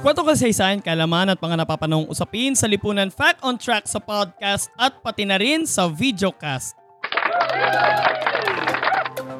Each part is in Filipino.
Kwento kasaysayan, kalaman at mga napapanahong usapin sa lipunan Fact on Track sa podcast at pati na rin sa videocast.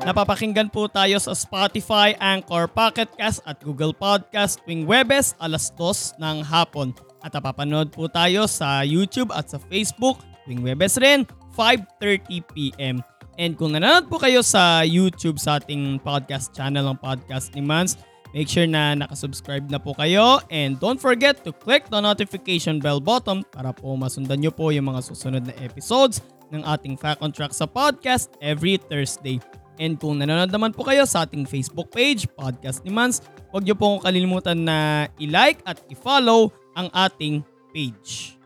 Napapakinggan po tayo sa Spotify, Anchor, Pocket Cast at Google Podcast tuwing Webes alas 2 ng hapon. At napapanood po tayo sa YouTube at sa Facebook tuwing Webes rin 5.30pm. And kung nanonood po kayo sa YouTube sa ating podcast channel ng Podcast ni Mans, Make sure na nakasubscribe na po kayo and don't forget to click the notification bell button para po masundan nyo po yung mga susunod na episodes ng ating Fact on Track sa podcast every Thursday. And kung nanonood naman po kayo sa ating Facebook page, Podcast ni Mans, huwag nyo pong kalilimutan na i-like at i-follow ang ating page.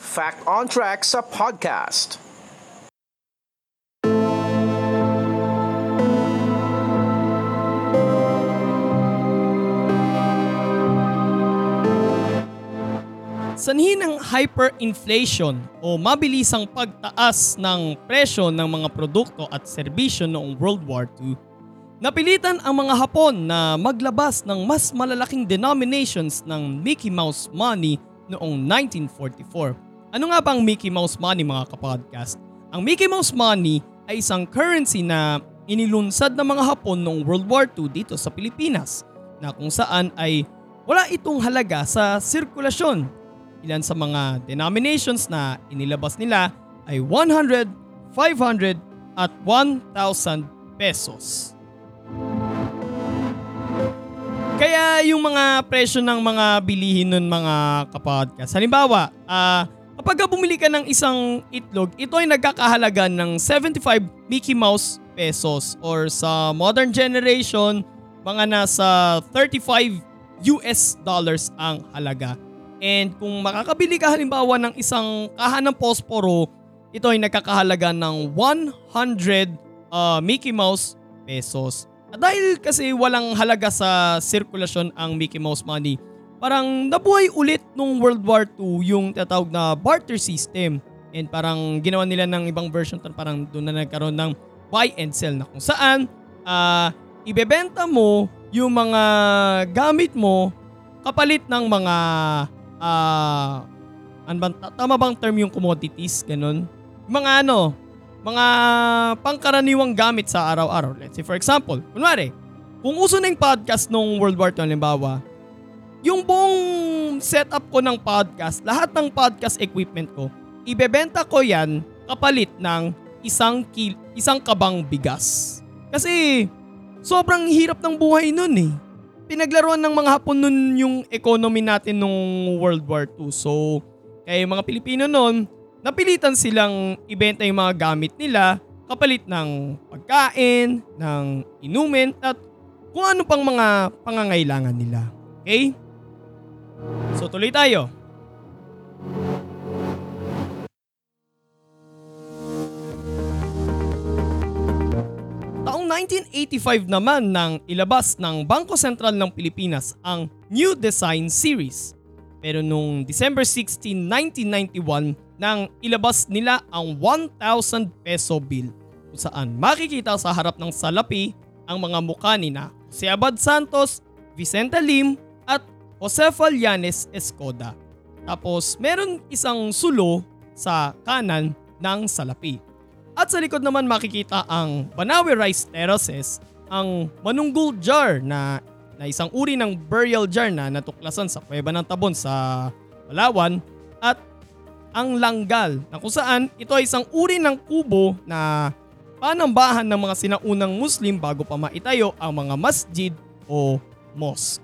Fact on Track sa podcast. Sanhi ng hyperinflation o mabilisang pagtaas ng presyo ng mga produkto at serbisyo noong World War II, napilitan ang mga Hapon na maglabas ng mas malalaking denominations ng Mickey Mouse money noong 1944. Ano nga bang Mickey Mouse money mga kapodcast? Ang Mickey Mouse money ay isang currency na inilunsad ng mga Hapon noong World War II dito sa Pilipinas na kung saan ay wala itong halaga sa sirkulasyon Ilan sa mga denominations na inilabas nila ay 100, 500 at 1,000 pesos. Kaya yung mga presyo ng mga bilihin nun mga kapodcast. Halimbawa, uh, kapag bumili ka ng isang itlog, ito ay nagkakahalaga ng 75 Mickey Mouse pesos or sa modern generation, mga nasa 35 US dollars ang halaga. And kung makakabili ka halimbawa ng isang kaha ng posporo, ito ay nagkakahalaga ng 100 uh, Mickey Mouse pesos. At dahil kasi walang halaga sa sirkulasyon ang Mickey Mouse money, parang nabuhay ulit nung World War II yung tatawag na barter system. And parang ginawa nila ng ibang version parang doon na nagkaroon ng buy and sell na kung saan uh, ibebenta mo yung mga gamit mo kapalit ng mga ah, uh, ano tama bang term yung commodities, ganun? Mga ano, mga pangkaraniwang gamit sa araw-araw. Let's say for example, kunwari, kung uso na yung podcast nung World War II, halimbawa, yung buong setup ko ng podcast, lahat ng podcast equipment ko, ibebenta ko yan kapalit ng isang kil, isang kabang bigas. Kasi sobrang hirap ng buhay nun eh pinaglaruan ng mga Hapon nun yung economy natin nung World War II. So, kaya yung mga Pilipino nun, napilitan silang ibenta yung mga gamit nila kapalit ng pagkain, ng inumin, at kung ano pang mga pangangailangan nila. Okay? So tuloy tayo. 1985 naman nang ilabas ng Bangko Sentral ng Pilipinas ang New Design Series. Pero noong December 16, 1991 nang ilabas nila ang 1,000 peso bill kung saan makikita sa harap ng salapi ang mga mukha ni na si Abad Santos, Vicente Lim at Jose Fallanes Escoda. Tapos meron isang sulo sa kanan ng salapi. At sa likod naman makikita ang Banawe Rice Terraces, ang Manunggul Jar na, na isang uri ng burial jar na natuklasan sa Kuweba ng Tabon sa Palawan at ang Langgal na kung saan ito ay isang uri ng kubo na panambahan ng mga sinaunang Muslim bago pa maitayo ang mga masjid o mosque.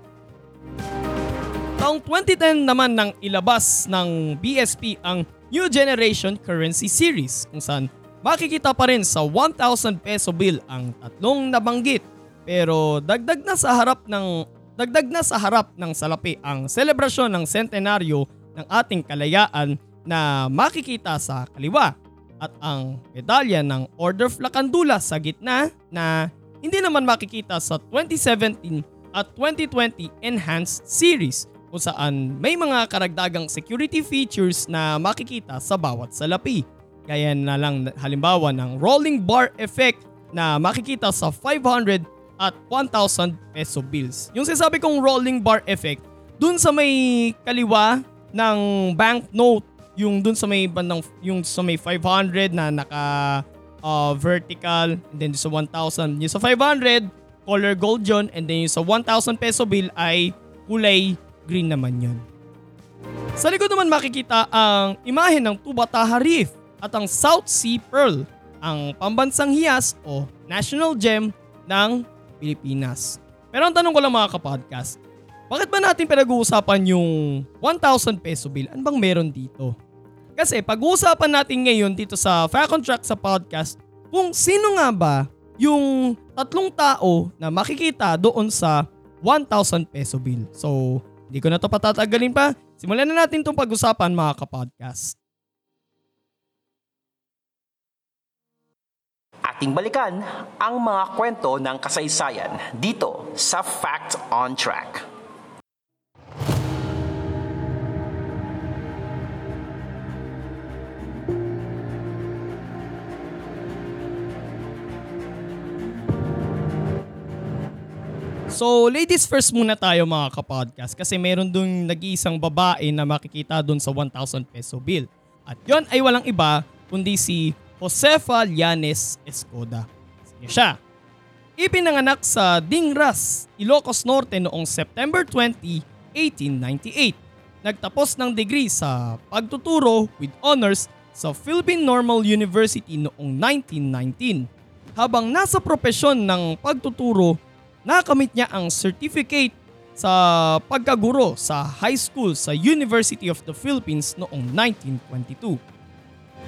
Taong 2010 naman nang ilabas ng BSP ang New Generation Currency Series kung saan makikita pa rin sa 1,000 peso bill ang tatlong nabanggit. Pero dagdag na sa harap ng dagdag na sa harap ng salapi ang selebrasyon ng sentenaryo ng ating kalayaan na makikita sa kaliwa at ang medalya ng Order of Lacandula sa gitna na hindi naman makikita sa 2017 at 2020 Enhanced Series kung saan may mga karagdagang security features na makikita sa bawat salapi. Gaya na lang halimbawa ng rolling bar effect na makikita sa 500 at 1,000 peso bills. Yung sinasabi kong rolling bar effect, dun sa may kaliwa ng banknote yung dun sa may bandang yung sa may 500 na naka uh, vertical and then sa 1,000 yung sa 500 color gold yun and then yung sa 1,000 peso bill ay kulay green naman yun. Sa likod naman makikita ang imahe ng Tubataha Reef at ang South Sea Pearl, ang pambansang hiyas o national gem ng Pilipinas. Pero ang tanong ko lang mga kapodcast, bakit ba natin pinag-uusapan yung 1,000 peso bill? Ano bang meron dito? Kasi pag-uusapan natin ngayon dito sa Fact on Track sa podcast kung sino nga ba yung tatlong tao na makikita doon sa 1,000 peso bill. So, hindi ko na to patatagalin pa. Simulan na natin itong pag-usapan mga kapodcast. Ating balikan ang mga kwento ng kasaysayan dito sa Fact on Track. So, ladies first muna tayo mga kapodcast kasi meron dun nag-iisang babae na makikita dun sa 1,000 peso bill. At yon ay walang iba kundi si Josefa Llanes Escoda. Sige siya. Ipinanganak sa Dingras, Ilocos Norte noong September 20, 1898. Nagtapos ng degree sa pagtuturo with honors sa Philippine Normal University noong 1919. Habang nasa propesyon ng pagtuturo nakamit niya ang certificate sa pagkaguro sa high school sa University of the Philippines noong 1922.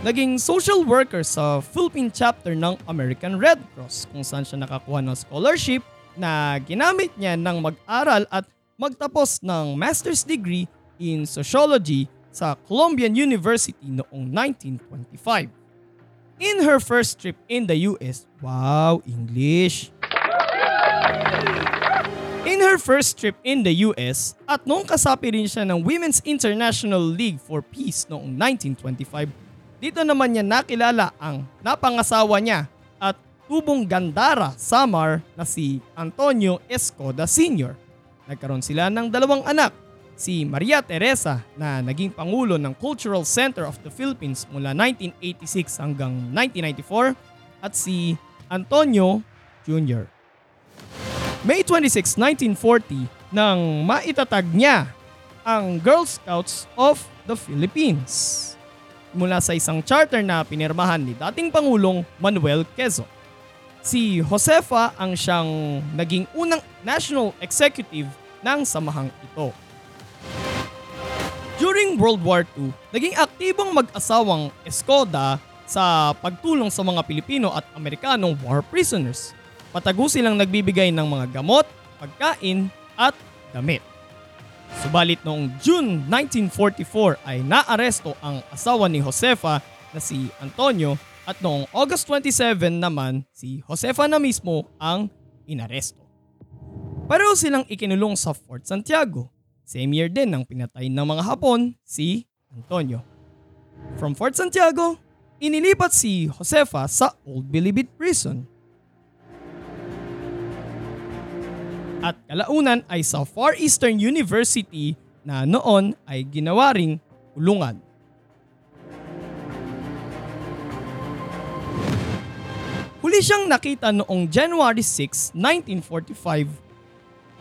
Naging social worker sa Philippine chapter ng American Red Cross kung saan siya nakakuha ng scholarship na ginamit niya ng mag-aral at magtapos ng master's degree in sociology sa Columbian University noong 1925. In her first trip in the US, wow, English! In her first trip in the US at noong kasapi rin siya ng Women's International League for Peace noong 1925, dito naman niya nakilala ang napangasawa niya at tubong Gandara Samar na si Antonio Escoda Sr. Nagkaroon sila ng dalawang anak, si Maria Teresa na naging Pangulo ng Cultural Center of the Philippines mula 1986 hanggang 1994 at si Antonio Jr. May 26, 1940 nang maitatag niya ang Girl Scouts of the Philippines mula sa isang charter na pinirmahan ni dating Pangulong Manuel Quezon. Si Josefa ang siyang naging unang national executive ng samahang ito. During World War II, naging aktibong mag-asawang Escoda sa pagtulong sa mga Pilipino at Amerikanong war prisoners patago silang nagbibigay ng mga gamot, pagkain at damit. Subalit noong June 1944 ay naaresto ang asawa ni Josefa na si Antonio at noong August 27 naman si Josefa na mismo ang inaresto. Pareho silang ikinulong sa Fort Santiago. Same year din nang pinatay ng mga Hapon si Antonio. From Fort Santiago, inilipat si Josefa sa Old Bilibid Prison at kalaunan ay sa Far Eastern University na noon ay ginawa ring kulungan. Huli siyang nakita noong January 6, 1945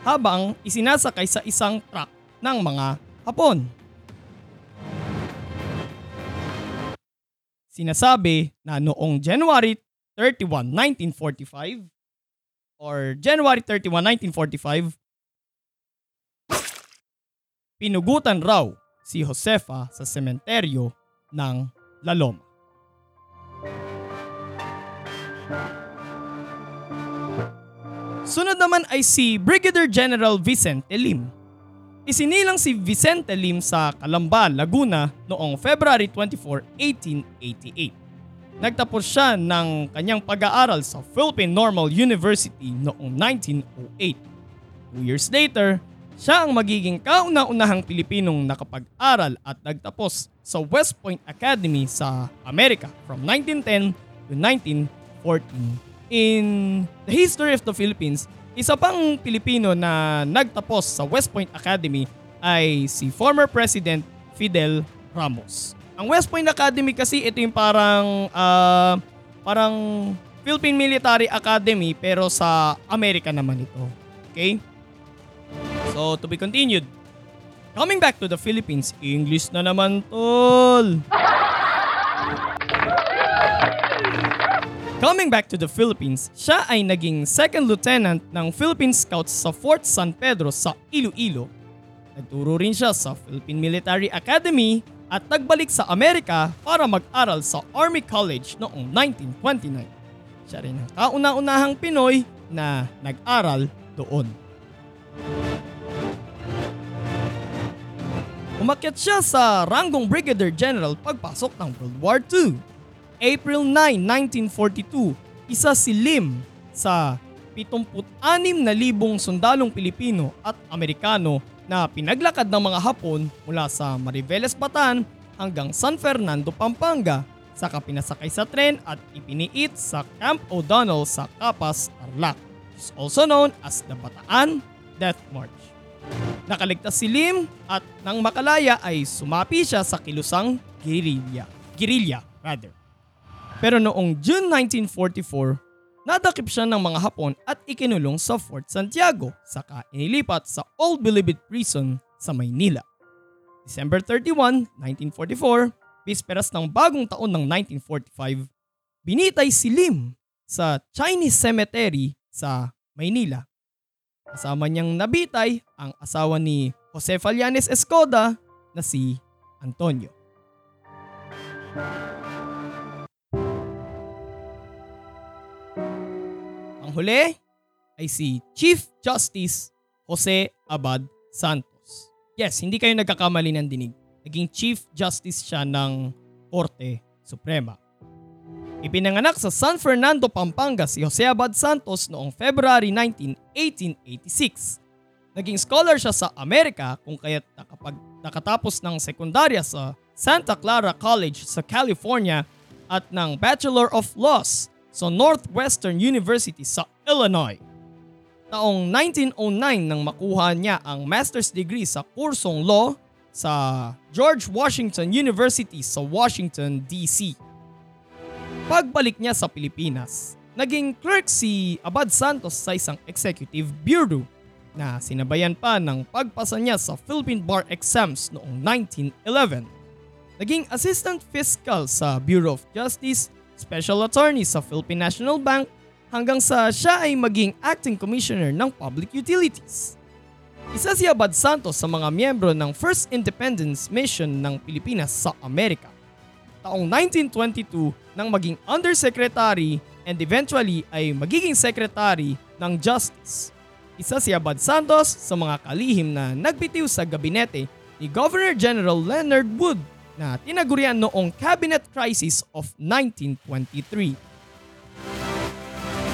habang isinasakay sa isang truck ng mga Hapon. Sinasabi na noong January 31, 1945 or January 31, 1945, pinugutan raw si Josefa sa sementeryo ng Laloma. Sunod naman ay si Brigadier General Vicente Lim. Isinilang si Vicente Lim sa Calamba, Laguna noong February 24, 1888. Nagtapos siya ng kanyang pag-aaral sa Philippine Normal University noong 1908. Two years later, siya ang magiging kauna-unahang Pilipinong nakapag-aral at nagtapos sa West Point Academy sa Amerika from 1910 to 1914 in the history of the Philippines, isa pang Pilipino na nagtapos sa West Point Academy ay si former President Fidel Ramos. Ang West Point Academy kasi ito yung parang uh, parang Philippine Military Academy pero sa Amerika naman ito. Okay? So to be continued. Coming back to the Philippines, English na naman tol. Coming back to the Philippines, siya ay naging second lieutenant ng Philippine Scouts sa Fort San Pedro sa Iloilo. Nagturo rin siya sa Philippine Military Academy at nagbalik sa Amerika para mag-aral sa Army College noong 1929. Siya rin ang kauna-unahang Pinoy na nag-aral doon. Umakyat siya sa ranggong Brigadier General pagpasok ng World War II April 9, 1942, isa si Lim sa 76,000 sundalong Pilipino at Amerikano na pinaglakad ng mga Hapon mula sa Mariveles, Batan hanggang San Fernando, Pampanga saka pinasakay sa tren at ipiniit sa Camp O'Donnell sa Capas, Tarlac. It's also known as the Bataan Death March. Nakaligtas si Lim at nang makalaya ay sumapi siya sa kilusang guerrilla. Guerrilla, rather. Pero noong June 1944, nadakip siya ng mga Hapon at ikinulong sa Fort Santiago saka inilipat sa Old Bilibid Prison sa Maynila. December 31, 1944, bisperas ng bagong taon ng 1945, binitay si Lim sa Chinese Cemetery sa Maynila. Kasama niyang nabitay ang asawa ni Jose Fallanes Escoda na si Antonio. Huli ay si Chief Justice Jose Abad Santos. Yes, hindi kayo nagkakamali ng dinig. Naging Chief Justice siya ng Korte Suprema. Ipinanganak sa San Fernando, Pampanga si Jose Abad Santos noong February 19, 1886. Naging scholar siya sa Amerika kung kaya't nakapag, nakatapos ng sekundarya sa Santa Clara College sa California at ng Bachelor of Laws sa Northwestern University sa Illinois. Taong 1909 nang makuha niya ang master's degree sa kursong law sa George Washington University sa Washington, D.C. Pagbalik niya sa Pilipinas, naging clerk si Abad Santos sa isang executive bureau na sinabayan pa ng pagpasa niya sa Philippine Bar Exams noong 1911. Naging assistant fiscal sa Bureau of Justice special attorney sa Philippine National Bank hanggang sa siya ay maging acting commissioner ng public utilities. Isa si Abad Santos sa mga miyembro ng First Independence Mission ng Pilipinas sa Amerika. Taong 1922 nang maging undersecretary and eventually ay magiging secretary ng Justice. Isa si Abad Santos sa mga kalihim na nagbitiw sa gabinete ni Governor General Leonard Wood na tinagurian noong Cabinet Crisis of 1923.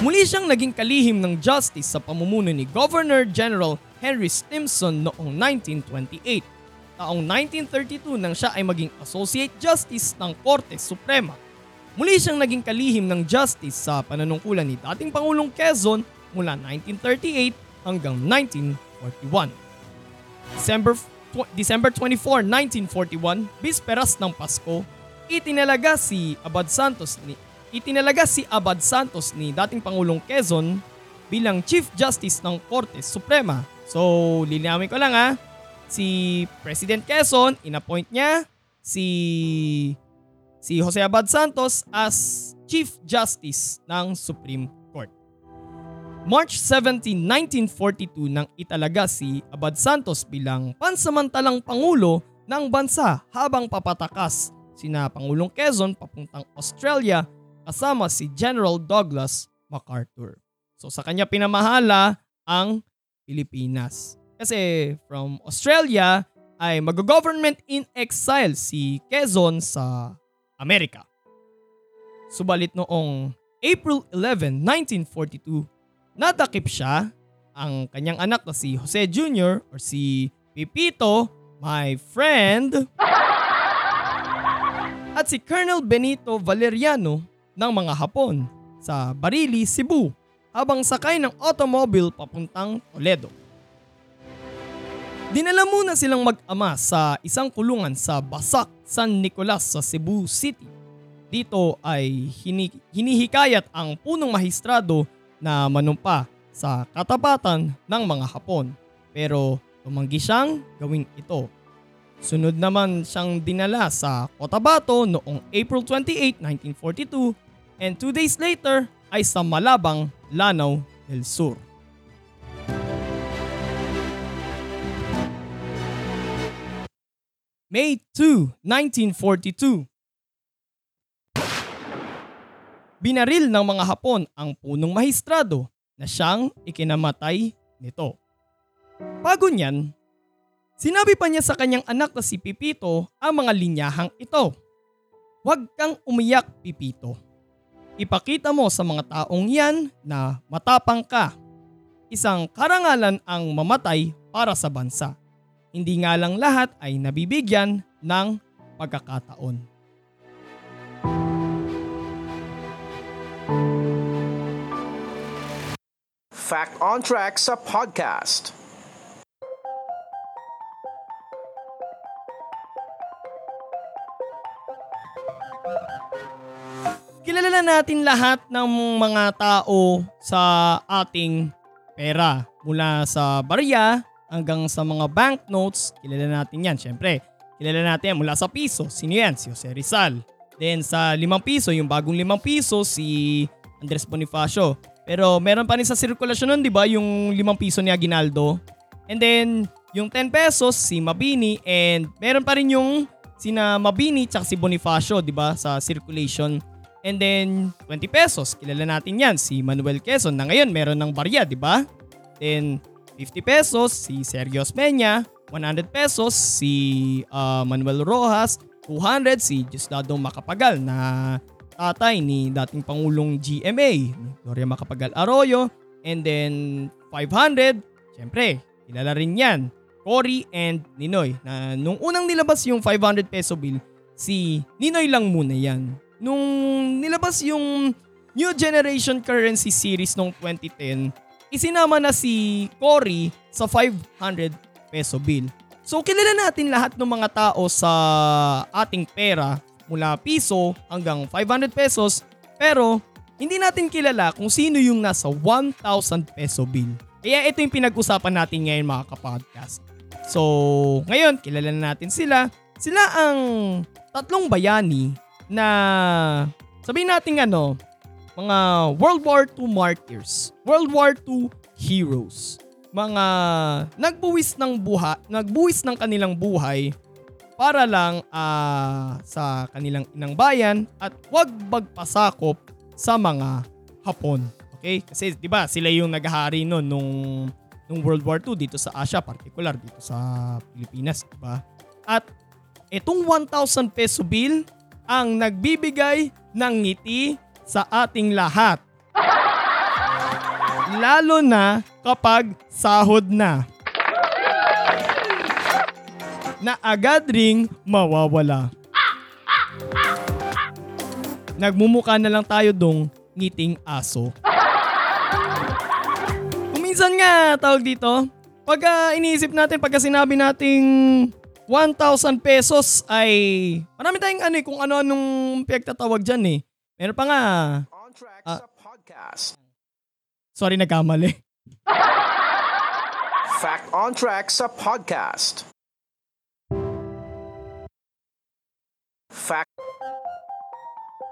Muli siyang naging kalihim ng justice sa pamumuno ni Governor General Henry Stimson noong 1928. Taong 1932 nang siya ay maging Associate Justice ng Korte Suprema. Muli siyang naging kalihim ng justice sa pananungkulan ni dating Pangulong Quezon mula 1938 hanggang 1941. December December 24, 1941, bisperas ng Pasko, itinalaga si Abad Santos ni itinalaga si Abad Santos ni dating Pangulong Quezon bilang Chief Justice ng Korte Suprema. So, linawin ko lang ha. Si President Quezon, inappoint niya si si Jose Abad Santos as Chief Justice ng Supreme March 17, 1942 nang italaga si Abad Santos bilang pansamantalang Pangulo ng bansa habang papatakas sina Pangulong Quezon papuntang Australia kasama si General Douglas MacArthur. So sa kanya pinamahala ang Pilipinas. Kasi from Australia ay mag-government in exile si Quezon sa Amerika. Subalit noong April 11, 1942, nadakip siya ang kanyang anak na si Jose Jr. or si Pipito, my friend, at si Colonel Benito Valeriano ng mga Hapon sa Barili, Cebu habang sakay ng automobile papuntang Toledo. Dinala muna silang mag-ama sa isang kulungan sa Basak, San Nicolas sa Cebu City. Dito ay hini- hinihikayat ang punong mahistrado na manumpa sa katapatan ng mga Hapon. Pero tumanggi siyang gawin ito. Sunod naman siyang dinala sa Cotabato noong April 28, 1942 and two days later ay sa Malabang, Lanao del Sur. May 2, 1942 Binaril ng mga Hapon ang punong mahistrado na siyang ikinamatay nito. Bago niyan, sinabi pa niya sa kanyang anak na si Pipito ang mga linyahang ito. Huwag kang umiyak, Pipito. Ipakita mo sa mga taong yan na matapang ka. Isang karangalan ang mamatay para sa bansa. Hindi nga lang lahat ay nabibigyan ng pagkakataon. Fact on Track sa podcast. Kilala natin lahat ng mga tao sa ating pera. Mula sa barya hanggang sa mga banknotes, kilala natin yan. Siyempre, kilala natin yan mula sa piso. Sino yan? Si Jose Rizal. Then sa limang piso, yung bagong limang piso, si Andres Bonifacio. Pero meron pa rin sa sirkulasyon nun, di ba? Yung limang piso ni Aguinaldo. And then, yung 10 pesos, si Mabini. And meron pa rin yung sina Mabini tsaka si Bonifacio, di ba? Sa circulation. And then, 20 pesos. Kilala natin yan. Si Manuel Quezon na ngayon meron ng barya, di ba? Then, 50 pesos si Sergio Osmeña. 100 pesos si ah, Manuel Rojas. 200 si Diosdado Macapagal na tatay ni dating Pangulong GMA, Gloria Macapagal Arroyo. And then 500, syempre, kilala rin yan, Cory and Ninoy. Na nung unang nilabas yung 500 peso bill, si Ninoy lang muna yan. Nung nilabas yung New Generation Currency Series nung 2010, isinama na si Cory sa 500 peso bill. So kilala natin lahat ng mga tao sa ating pera mula piso hanggang 500 pesos pero hindi natin kilala kung sino yung nasa 1,000 peso bill. Kaya ito yung pinag-usapan natin ngayon mga kapodcast. So ngayon kilala na natin sila. Sila ang tatlong bayani na sabihin natin ano, mga World War II martyrs, World War II heroes, mga nagbuwis ng buha, nagbuwis ng kanilang buhay para lang ah, sa kanilang inang bayan at wag magpasakop sa mga Hapon. Okay? Kasi 'di ba, sila yung naghahari noon nung nung World War II dito sa Asia, particular dito sa Pilipinas, 'di ba? At itong 1,000 peso bill ang nagbibigay ng ngiti sa ating lahat. Lalo na kapag sahod na. Na agad ring mawawala. Nagmumuka na lang tayo dong ngiting aso. Kuminsan nga tawag dito, pag ah, iniisip natin, pagka sinabi nating 1,000 pesos ay marami tayong ano eh, kung ano-anong pinagtatawag dyan eh. Meron pa nga, On Track Ah. sa podcast. sorry nagkamali. Fact on Track sa podcast.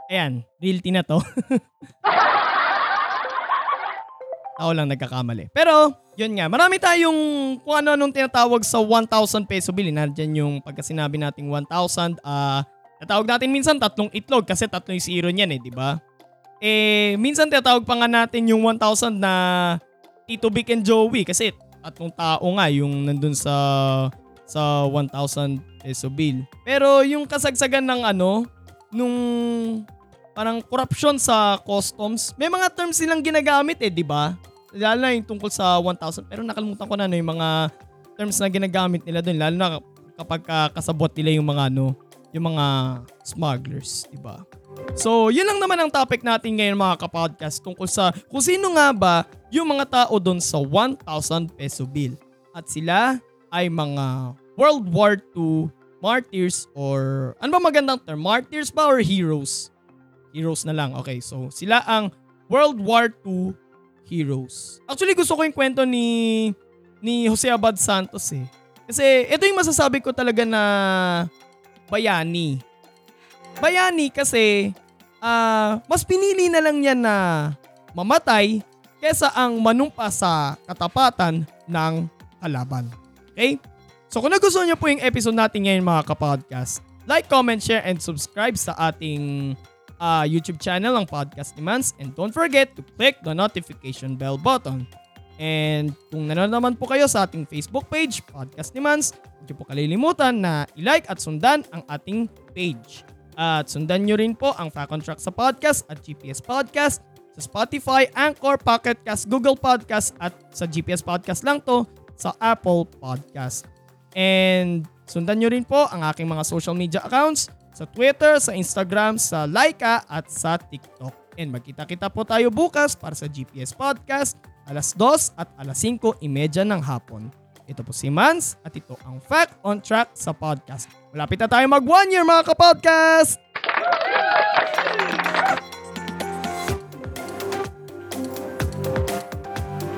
Ayan, realty na to. Ako lang nagkakamali. Pero, yun nga, marami tayong kung ano anong tinatawag sa 1,000 peso bill. Nandiyan yung pagka sinabi nating 1,000, ah, natawag natin minsan tatlong itlog kasi tatlo yung zero niyan eh, di ba? eh, minsan tinatawag pa nga natin yung 1,000 na Tito Vic and Joey kasi tatlong tao nga yung nandun sa sa 1,000 peso bill. Pero yung kasagsagan ng ano, nung parang corruption sa customs, may mga terms silang ginagamit eh, di ba? Lalo na yung tungkol sa 1,000. Pero nakalimutan ko na ano, yung mga terms na ginagamit nila doon. Lalo na kapag ka- kasabot nila yung mga ano, yung mga smugglers, di ba? So, yun lang naman ang topic natin ngayon mga kapodcast tungkol sa kung sino nga ba yung mga tao doon sa 1,000 peso bill. At sila ay mga World War II martyrs or ano ba magandang term? Martyrs ba or heroes? Heroes na lang. Okay, so sila ang World War II heroes. Actually, gusto ko yung kwento ni ni Jose Abad Santos eh. Kasi ito yung masasabi ko talaga na bayani. Bayani kasi ah mas pinili na lang niya na mamatay kesa ang manumpa sa katapatan ng kalaban. Okay? So kung nagustuhan niyo po yung episode natin ngayon mga kapodcast, like, comment, share, and subscribe sa ating ah, YouTube channel ang Podcast Demands and don't forget to click the notification bell button. And kung nanonood naman po kayo sa ating Facebook page, Podcast Demands, huwag niyo po kalilimutan na i-like at sundan ang ating page. At sundan nyo rin po ang Fact on Track sa podcast at GPS Podcast sa Spotify, Anchor, Pocket Cast, Google Podcast at sa GPS Podcast lang to sa Apple Podcast. And sundan nyo rin po ang aking mga social media accounts sa Twitter, sa Instagram, sa Laika at sa TikTok. And magkita-kita po tayo bukas para sa GPS Podcast alas 2 at alas 5.30 ng hapon. Ito po si Mans at ito ang Fact on Track sa podcast. Malapit na tayo mag one year mga kapodcast!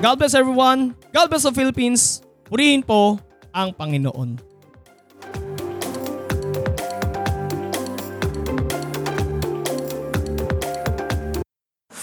God bless everyone. God bless the Philippines. Purihin po ang Panginoon.